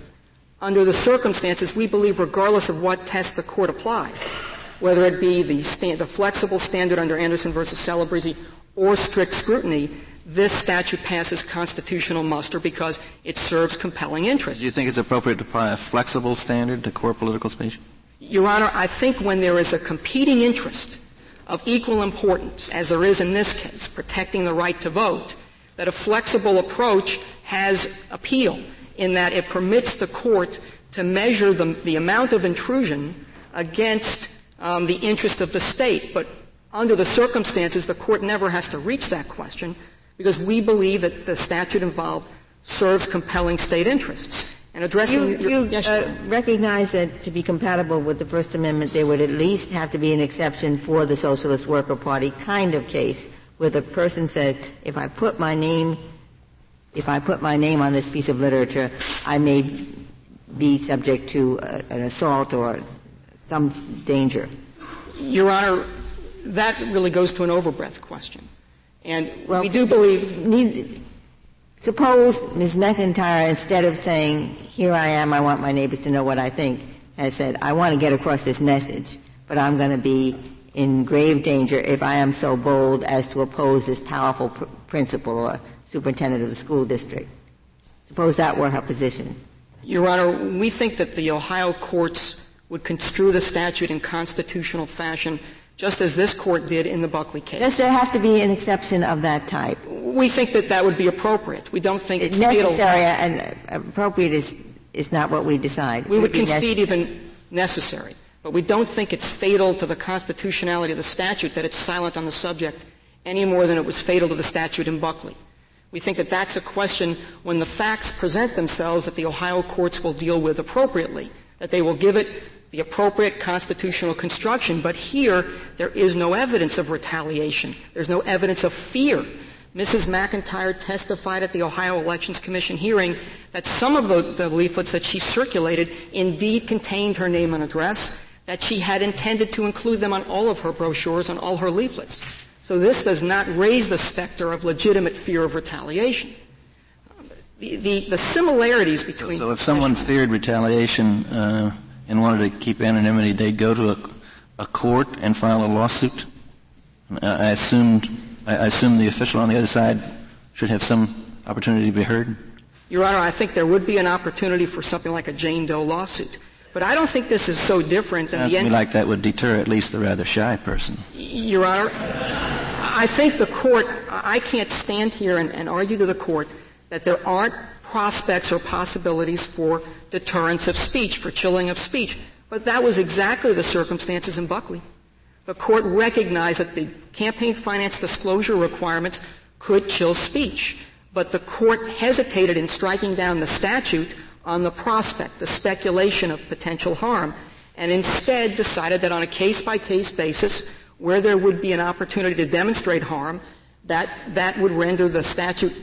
Speaker 8: under the circumstances, we believe, regardless of what test the court applies, whether it be the, sta- the flexible standard under Anderson versus Celebrezze or strict scrutiny, this statute passes constitutional muster because it serves compelling interests.
Speaker 5: Do you think it's appropriate to apply a flexible standard to core political speech?
Speaker 8: Your Honor, I think when there is a competing interest of equal importance, as there is in this case, protecting the right to vote, that a flexible approach has appeal in that it permits the court to measure the, the amount of intrusion against um, the interest of the state. But under the circumstances, the court never has to reach that question because we believe that the statute involved serves compelling state interests. And addressing
Speaker 2: you, you
Speaker 8: yes,
Speaker 2: uh, recognize that to be compatible with the First Amendment, there would at least have to be an exception for the Socialist Worker Party kind of case, where the person says, "If I put my name, if I put my name on this piece of literature, I may be subject to a, an assault or some danger."
Speaker 8: Your Honor, that really goes to an overbreadth question, and
Speaker 2: well,
Speaker 8: we do believe.
Speaker 2: Suppose Ms. McIntyre, instead of saying, here I am, I want my neighbors to know what I think, has said, I want to get across this message, but I'm going to be in grave danger if I am so bold as to oppose this powerful pr- principal or superintendent of the school district. Suppose that were her position.
Speaker 8: Your Honor, we think that the Ohio courts would construe the statute in constitutional fashion just as this court did in the Buckley case.
Speaker 2: Does there have to be an exception of that type?
Speaker 8: We think that that would be appropriate. We don't think it's
Speaker 2: necessary
Speaker 8: fatal.
Speaker 2: and appropriate is is not what we decide.
Speaker 8: We would concede even necessary, but we don't think it's fatal to the constitutionality of the statute that it's silent on the subject any more than it was fatal to the statute in Buckley. We think that that's a question when the facts present themselves that the Ohio courts will deal with appropriately, that they will give it the appropriate constitutional construction. But here, there is no evidence of retaliation. There's no evidence of fear. Mrs. McIntyre testified at the Ohio Elections Commission hearing that some of the, the, leaflets that she circulated indeed contained her name and address, that she had intended to include them on all of her brochures, on all her leaflets. So this does not raise the specter of legitimate fear of retaliation. The, the, the similarities between.
Speaker 5: So, if someone feared retaliation uh, and wanted to keep anonymity, they'd go to a, a court and file a lawsuit. Uh, I assumed, I assume the official on the other side should have some opportunity to be heard.
Speaker 8: Your Honor, I think there would be an opportunity for something like a Jane Doe lawsuit. But I don't think this is so different than
Speaker 5: Sounds
Speaker 8: the.
Speaker 5: Like that would deter at least the rather shy person.
Speaker 8: Your Honor, I think the court. I can't stand here and, and argue to the court that there aren't prospects or possibilities for deterrence of speech, for chilling of speech. But that was exactly the circumstances in Buckley. The court recognized that the campaign finance disclosure requirements could chill speech. But the court hesitated in striking down the statute on the prospect, the speculation of potential harm, and instead decided that on a case by case basis, where there would be an opportunity to demonstrate harm, that that would render the statute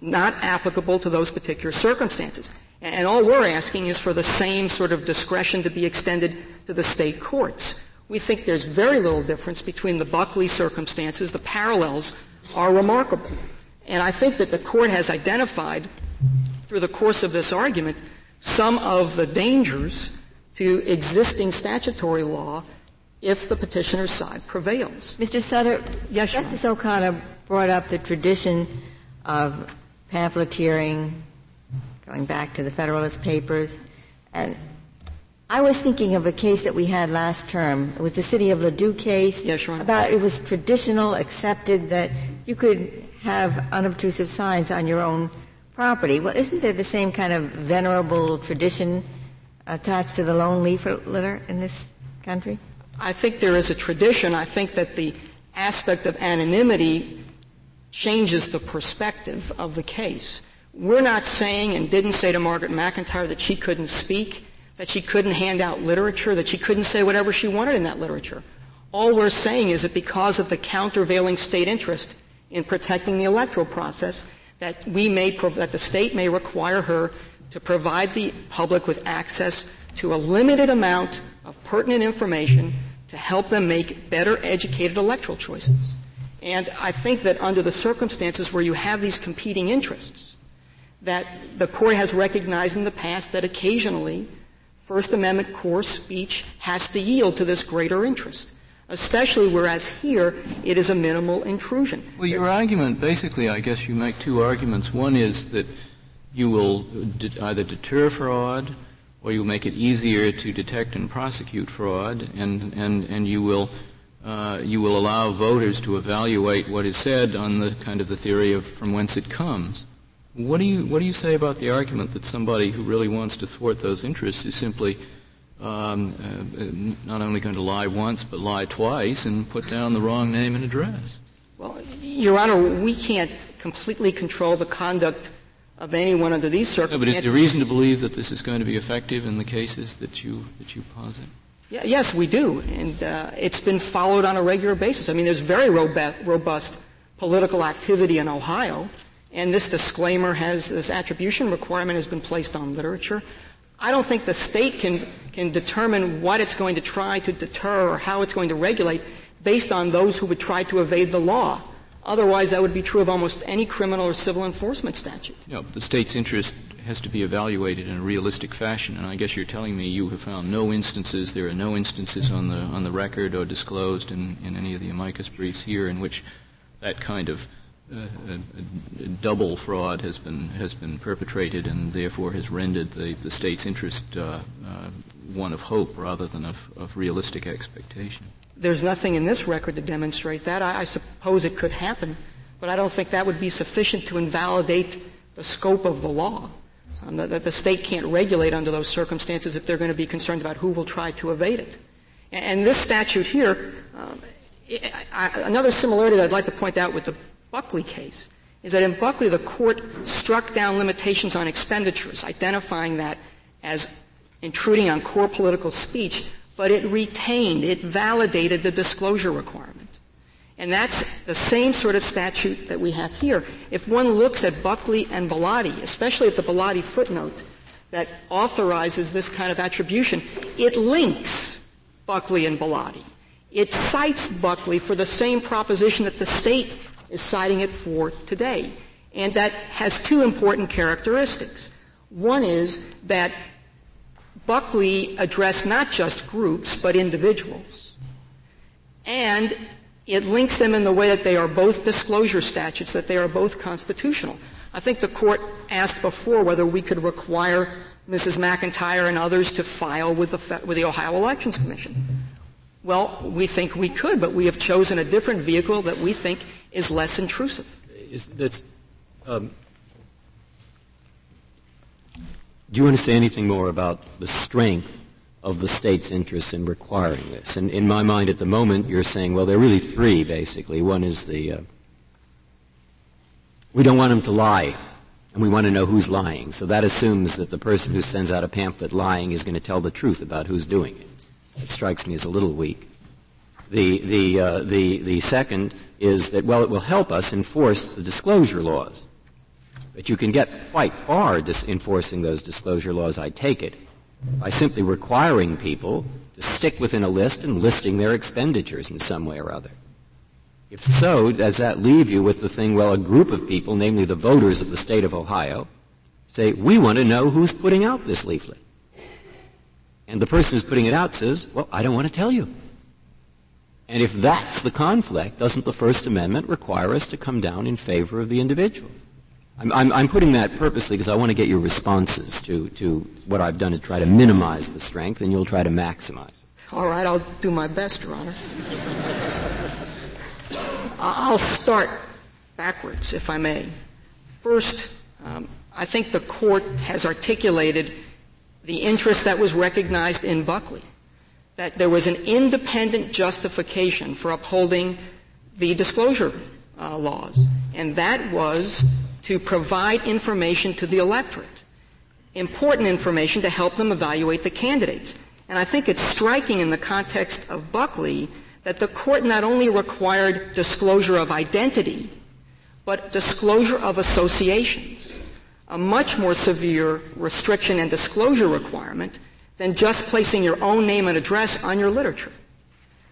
Speaker 8: not applicable to those particular circumstances. And all we're asking is for the same sort of discretion to be extended to the state courts. We think there's very little difference between the Buckley circumstances. The parallels are remarkable. And I think that the court has identified through the course of this argument some of the dangers to existing statutory law if the petitioner's side prevails.
Speaker 2: Mr. Sutter,
Speaker 8: yes,
Speaker 2: Justice O'Connor brought up the tradition of pamphleteering, going back to the Federalist Papers, and I was thinking of a case that we had last term. It was the City of Ladue case.
Speaker 8: Yes, Your Honor.
Speaker 2: About it was traditional, accepted that you could have unobtrusive signs on your own property. Well, isn't there the same kind of venerable tradition attached to the lone leafleteer in this country?
Speaker 8: I think there is a tradition. I think that the aspect of anonymity changes the perspective of the case. We're not saying and didn't say to Margaret McIntyre that she couldn't speak, that she couldn't hand out literature, that she couldn't say whatever she wanted in that literature. All we're saying is that because of the countervailing state interest in protecting the electoral process, that we may, that the state may require her to provide the public with access to a limited amount of pertinent information to help them make better educated electoral choices. And I think that under the circumstances where you have these competing interests, that the court has recognized in the past that occasionally First Amendment core speech has to yield to this greater interest, especially whereas here it is a minimal intrusion.
Speaker 6: Well, your argument, basically, I guess you make two arguments. One is that you will de- either deter fraud or you'll make it easier to detect and prosecute fraud, and, and, and you will uh, you will allow voters to evaluate what is said on the kind of the theory of from whence it comes. What do you what do you say about the argument that somebody who really wants to thwart those interests is simply um, uh, not only going to lie once but lie twice and put down the wrong name and address?
Speaker 8: Well, Your Honor, we can't completely control the conduct of anyone under these circumstances.
Speaker 6: No, but is there reason to believe that this is going to be effective in the cases that you that you posit?
Speaker 8: Yeah, yes, we do, and uh, it's been followed on a regular basis. I mean, there's very robust, robust political activity in Ohio, and this disclaimer has this attribution requirement has been placed on literature. I don't think the state can can determine what it's going to try to deter or how it's going to regulate based on those who would try to evade the law. Otherwise, that would be true of almost any criminal or civil enforcement statute.
Speaker 6: You know, the state's interest has to be evaluated in a realistic fashion, and I guess you're telling me you have found no instances, there are no instances on the, on the record or disclosed in, in any of the amicus briefs here in which that kind of double fraud has been has been perpetrated and therefore has rendered the, the state's interest uh, uh one of hope rather than of, of realistic expectation.
Speaker 8: There's nothing in this record to demonstrate that. I, I suppose it could happen, but I don't think that would be sufficient to invalidate the scope of the law. Um, that, that, the state can't regulate under those circumstances if they're going to be concerned about who will try to evade it. And, and this statute here, um, I, I, another similarity that I'd like to point out with the Buckley case is that in Buckley the court struck down limitations on expenditures, identifying that as intruding on core political speech, but it retained, it validated the disclosure requirement. And that's the same sort of statute that we have here. If one looks at Buckley and Bellotti, especially at the Bellotti footnote that authorizes this kind of attribution, it links Buckley and Bellotti. It cites Buckley for the same proposition that the state is citing it for today. And that has two important characteristics. One is that Buckley addressed not just groups, but individuals. And it links them in the way that they are both disclosure statutes, that they are both constitutional. I think the court asked before whether we could require Mrs. McIntyre and others to file with the, with the Ohio Elections Commission. Well, we think we could, but we have chosen a different vehicle that we think is less intrusive.
Speaker 7: Is, um, do you want to say anything more about the strength of the state's interest in requiring this? And in my mind, at the moment, you're saying, well, there are really three, basically. One is the uh, we don't want them to lie, and we want to know who's lying. So that assumes that the person who sends out a pamphlet lying is going to tell the truth about who's doing it. It strikes me as a little weak. The the uh, the the second is that well, it will help us enforce the disclosure laws. But you can get quite far dis- enforcing those disclosure laws, I take it, by simply requiring people to stick within a list and listing their expenditures in some way or other. If so, does that leave you with the thing, well, a group of people, namely the voters of the state of Ohio, say, we want to know who's putting out this leaflet. And the person who's putting it out says, well, I don't want to tell you. And if that's the conflict, doesn't the First Amendment require us to come down in favor of the individual? I'm, I'm, I'm putting that purposely because I want to get your responses to, to what I've done to try to minimize the strength, and you'll try to maximize it.
Speaker 8: All right, I'll do my best, Your Honor. I'll start backwards, if I may. First, um, I think the court has articulated the interest that was recognized in Buckley, that there was an independent justification for upholding the disclosure uh, laws, and that was to provide information to the electorate, important information to help them evaluate the candidates. And I think it's striking in the context of Buckley that the court not only required disclosure of identity, but disclosure of associations, a much more severe restriction and disclosure requirement than just placing your own name and address on your literature.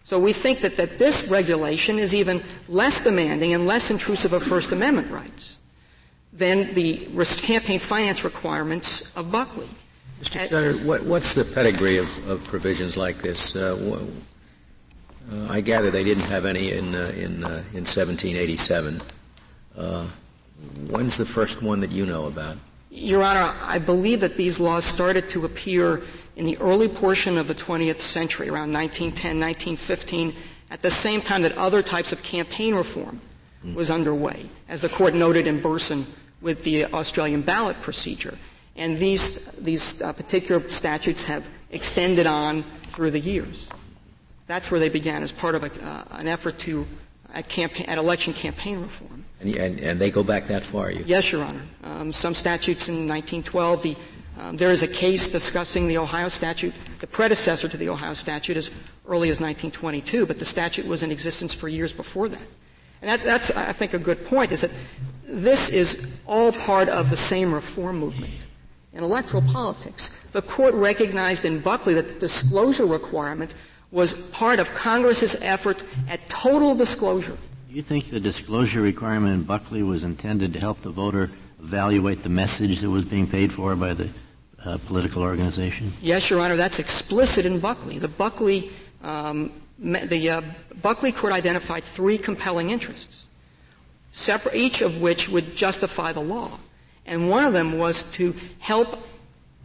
Speaker 8: So we think that, that this regulation is even less demanding and less intrusive of First Amendment rights than the campaign finance requirements of Buckley.
Speaker 9: Mr. Senator, what, what's the pedigree of, of provisions like this? Uh, uh, I gather they didn't have any in uh, in uh, in 1787. Uh, when's the first one that you know about?
Speaker 8: Your Honor, I believe that these laws started to appear in the early portion of the 20th century, around 1910, 1915, at the same time that other types of campaign reform was underway, as the court noted in Burson with the Australian ballot procedure. And these, these uh, particular statutes have extended on through the years. That's where they began as part of a, uh, an effort to, at, campaign, at election campaign reform.
Speaker 9: And, and, and, they go back that far? You?
Speaker 8: Yes, Your Honor. Um, some statutes in 1912, the, um, there is a case discussing the Ohio statute, the predecessor to the Ohio statute as early as 1922, but the statute was in existence for years before that. And that's, that's, I think, a good point, is that this is all part of the same reform movement in electoral politics. The court recognized in Buckley that the disclosure requirement was part of Congress's effort at total disclosure.
Speaker 5: Do you think the disclosure requirement in Buckley was intended to help the voter evaluate the message that was being paid for by the uh, political organization?
Speaker 8: Yes, Your Honor, that's explicit in Buckley. The Buckley um, the uh, Buckley court identified three compelling interests, each of which would justify the law. And one of them was to help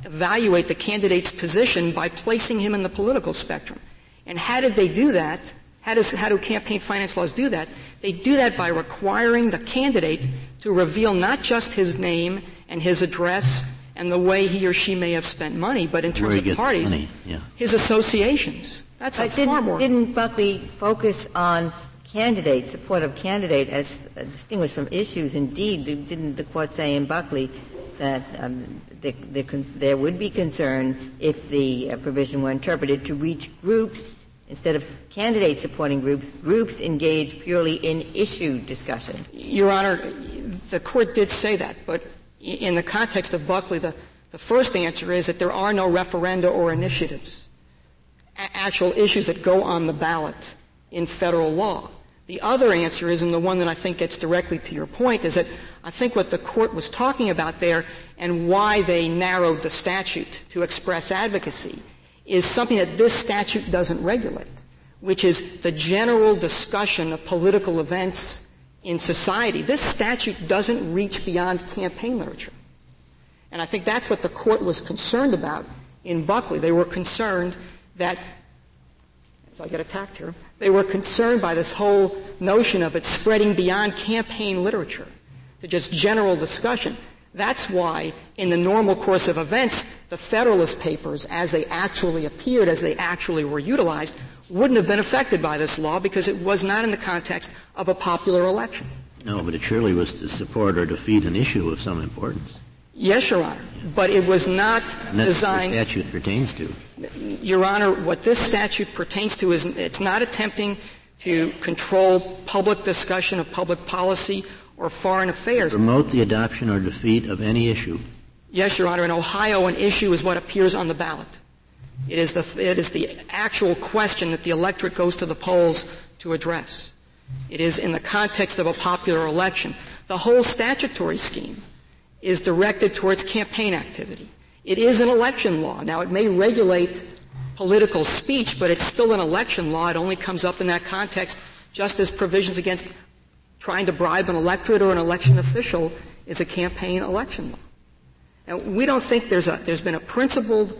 Speaker 8: evaluate the candidate's position by placing him in the political spectrum. And how did they do that? How, does, how do campaign finance laws do that? They do that by requiring the candidate to reveal not just his name and his address and the way he or she may have spent money, but in terms of parties,
Speaker 7: yeah.
Speaker 8: his associations. That's
Speaker 2: but
Speaker 8: a
Speaker 2: didn't,
Speaker 8: far more.
Speaker 2: Didn't Buckley focus on candidate, support of candidate as distinguished from issues? Indeed, didn't the court say in Buckley that um, the, the, there would be concern if the uh, provision were interpreted to reach groups instead of candidate supporting groups, groups engaged purely in issue discussion.
Speaker 8: Your Honor, the court did say that, but in the context of Buckley, the, the first answer is that there are no referenda or initiatives, a- actual issues that go on the ballot in federal law. The other answer is, and the one that I think gets directly to your point, is that I think what the court was talking about there and why they narrowed the statute to express advocacy is something that this statute doesn't regulate, which is the general discussion of political events in society. This statute doesn't reach beyond campaign literature. And I think that's what the court was concerned about in Buckley. They were concerned that, as I get attacked here, they were concerned by this whole notion of it spreading beyond campaign literature to just general discussion. That's why, in the normal course of events, the Federalist Papers, as they actually appeared, as they actually were utilized, wouldn't have been affected by this law because it was not in the context of a popular election.
Speaker 7: No, but it surely was to support or defeat an issue of some importance.
Speaker 8: Yes, Your Honor, but it was not designed.
Speaker 7: What the statute pertains to.
Speaker 8: Your Honor, what this statute pertains to is it's not attempting to control public discussion of public policy or foreign affairs.
Speaker 7: Promote the adoption or defeat of any issue.
Speaker 8: Yes, Your Honor. In Ohio, an issue is what appears on the ballot. It is the, it is the actual question that the electorate goes to the polls to address. It is in the context of a popular election. The whole statutory scheme is directed towards campaign activity. It is an election law. Now, it may regulate political speech, but it's still an election law. It only comes up in that context just as provisions against trying to bribe an electorate or an election official is a campaign election law. Now, we don't think there's, a, there's been a principled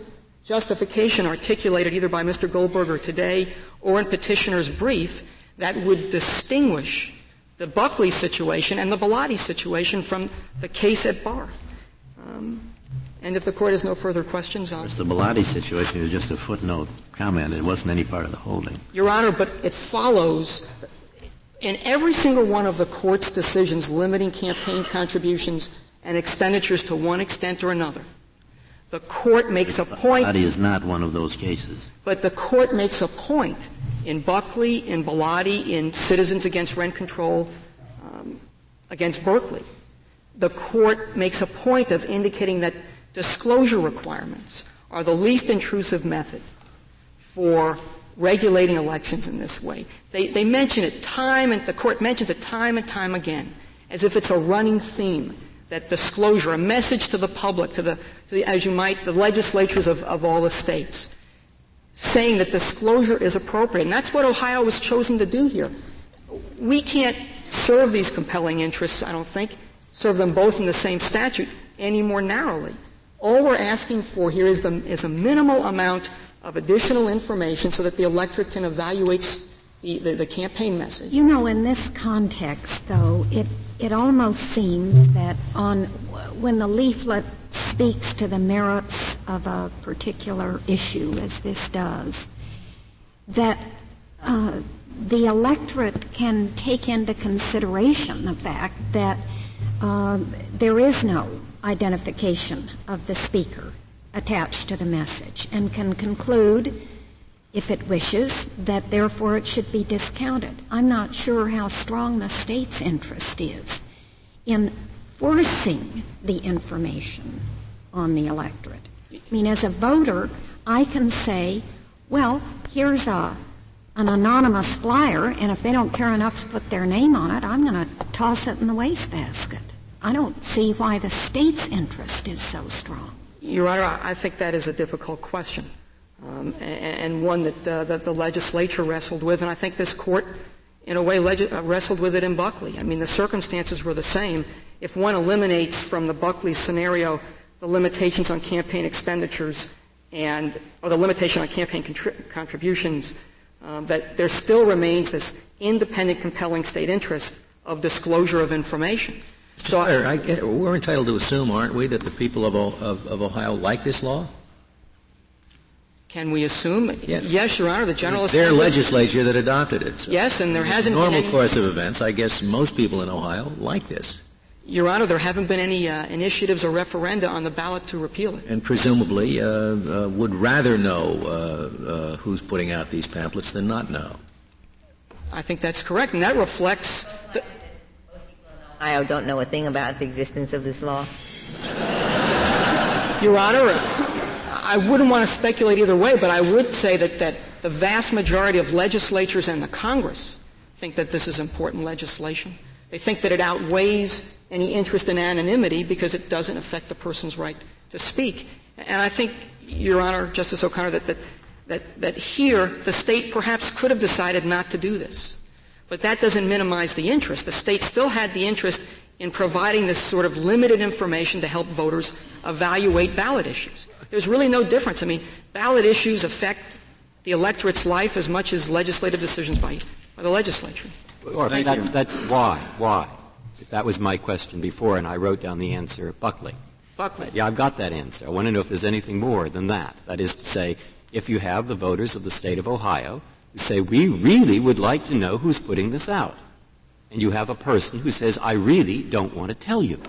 Speaker 8: justification articulated either by Mr. Goldberger today or in petitioner's brief that would distinguish the Buckley situation and the Bellotti situation from the case at bar. Um, and if the court has no further questions, I'll.
Speaker 7: The Bellotti situation is just a footnote comment. It wasn't any part of the holding.
Speaker 8: Your Honor, but it follows in every single one of the court's decisions limiting campaign contributions and expenditures to one extent or another. The court makes a point.
Speaker 7: Bellotti is not one of those cases.
Speaker 8: But the court makes a point in Buckley, in Bellotti, in Citizens Against Rent Control, um, against Berkeley. The court makes a point of indicating that disclosure requirements are the least intrusive method for regulating elections in this way. They, they mention it time and the court mentions it time and time again as if it's a running theme that disclosure, a message to the public, to the, to the as you might, the legislatures of, of all the states, saying that disclosure is appropriate. And that's what Ohio was chosen to do here. We can't serve these compelling interests, I don't think, serve them both in the same statute any more narrowly. All we're asking for here is, the, is a minimal amount of additional information so that the electorate can evaluate the, the, the, campaign message.
Speaker 4: You know, in this context, though, it, it almost seems that on when the leaflet speaks to the merits of a particular issue, as this does, that uh, the electorate can take into consideration the fact that uh, there is no identification of the speaker attached to the message and can conclude if it wishes, that therefore it should be discounted. I'm not sure how strong the state's interest is in forcing the information on the electorate. I mean, as a voter, I can say, well, here's a, an anonymous flyer, and if they don't care enough to put their name on it, I'm going to toss it in the wastebasket. I don't see why the state's interest is so strong.
Speaker 8: Your Honor, I think that is a difficult question um, and, and, one that, uh, that the legislature wrestled with, and I think this court, in a way, leg- uh, wrestled with it in Buckley. I mean, the circumstances were the same. If one eliminates from the Buckley scenario the limitations on campaign expenditures and or the limitation on campaign contri- contributions um, that there still remains this independent, compelling state interest of disclosure of information.
Speaker 9: So I, I, we're entitled to assume, aren't we, that the people of, of, of Ohio like this law?
Speaker 8: Can we assume?
Speaker 9: Yes,
Speaker 8: yes Your Honor. The General
Speaker 9: Their
Speaker 8: Assembly.
Speaker 9: legislature that adopted it. So
Speaker 8: yes, and there hasn't
Speaker 9: normal
Speaker 8: been any,
Speaker 9: course of events. I guess most people in Ohio like this.
Speaker 8: Your Honor, there haven't been any uh, initiatives or referenda on the ballot to repeal it.
Speaker 9: And presumably uh, uh, would rather know uh, uh, who's putting out these pamphlets than not know.
Speaker 8: I think that's correct, and that reflects. The,
Speaker 2: Ohio don't know a thing about the existence of this law.
Speaker 8: Your Honor, I wouldn't want to speculate either way, but I would say that, that the vast majority of legislatures and the Congress think that this is important legislation. They think that it outweighs any interest in anonymity because it doesn't affect the person's right to speak. And I think, Your Honor, Justice O'Connor, that, that, that, that here the state perhaps could have decided not to do this. But that doesn't minimize the interest. The state still had the interest in providing this sort of limited information to help voters evaluate ballot issues. There's really no difference. I mean, ballot issues affect the electorate's life as much as legislative decisions by, by the legislature.
Speaker 7: Or that's, that's why. Why? That was my question before, and I wrote down the answer Buckley.
Speaker 8: Buckley.
Speaker 7: Yeah, I've got that answer. I want to know if there's anything more than that. That is to say, if you have the voters of the state of Ohio who say, we really would like to know who's putting this out. And you have a person who says, I really don't want to tell you.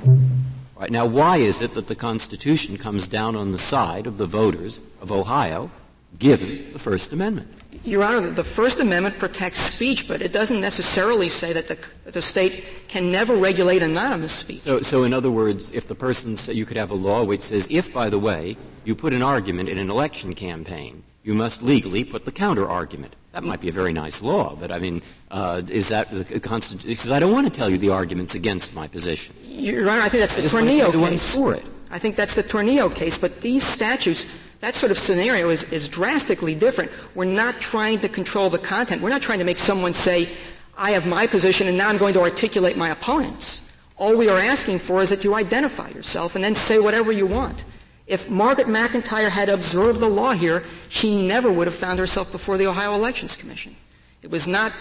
Speaker 7: Right, now, why is it that the Constitution comes down on the side of the voters of Ohio, given the First Amendment?
Speaker 8: Your Honor, the First Amendment protects speech, but it doesn't necessarily say that the, the state can never regulate anonymous speech.
Speaker 7: So, so in other words, if the person, say, you could have a law which says, if, by the way, you put an argument in an election campaign, you must legally put the counter argument. That might be a very nice law, but I mean, uh, is that the Constitution? Because I don't want to tell you the arguments against my position.
Speaker 8: Your Honor, I think that's the Tornillo
Speaker 7: case. For it.
Speaker 8: I think that's the Tornillo case, but these statutes, that sort of scenario is, is drastically different. We're not trying to control the content. We're not trying to make someone say, I have my position and now I'm going to articulate my opponent's. All we are asking for is that you identify yourself and then say whatever you want. If Margaret McIntyre had observed the law here, she never would have found herself before the Ohio Elections Commission. It was not,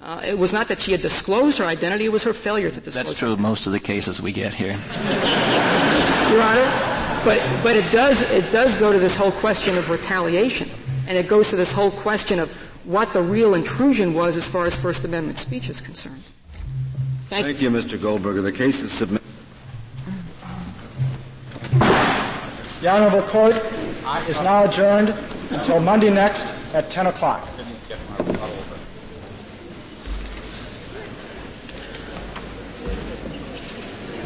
Speaker 8: uh, it was not that she had disclosed her identity, it was her failure to disclose
Speaker 5: That's true of most of the cases we get here.
Speaker 8: Your Honor, but, but it does, it does go to this whole question of retaliation. And it goes to this whole question of what the real intrusion was as far as First Amendment speech is concerned. Thank,
Speaker 1: Thank you, Mr. Goldberger. The case is submitted.
Speaker 10: The Honorable Court is now adjourned until Monday next at 10 o'clock.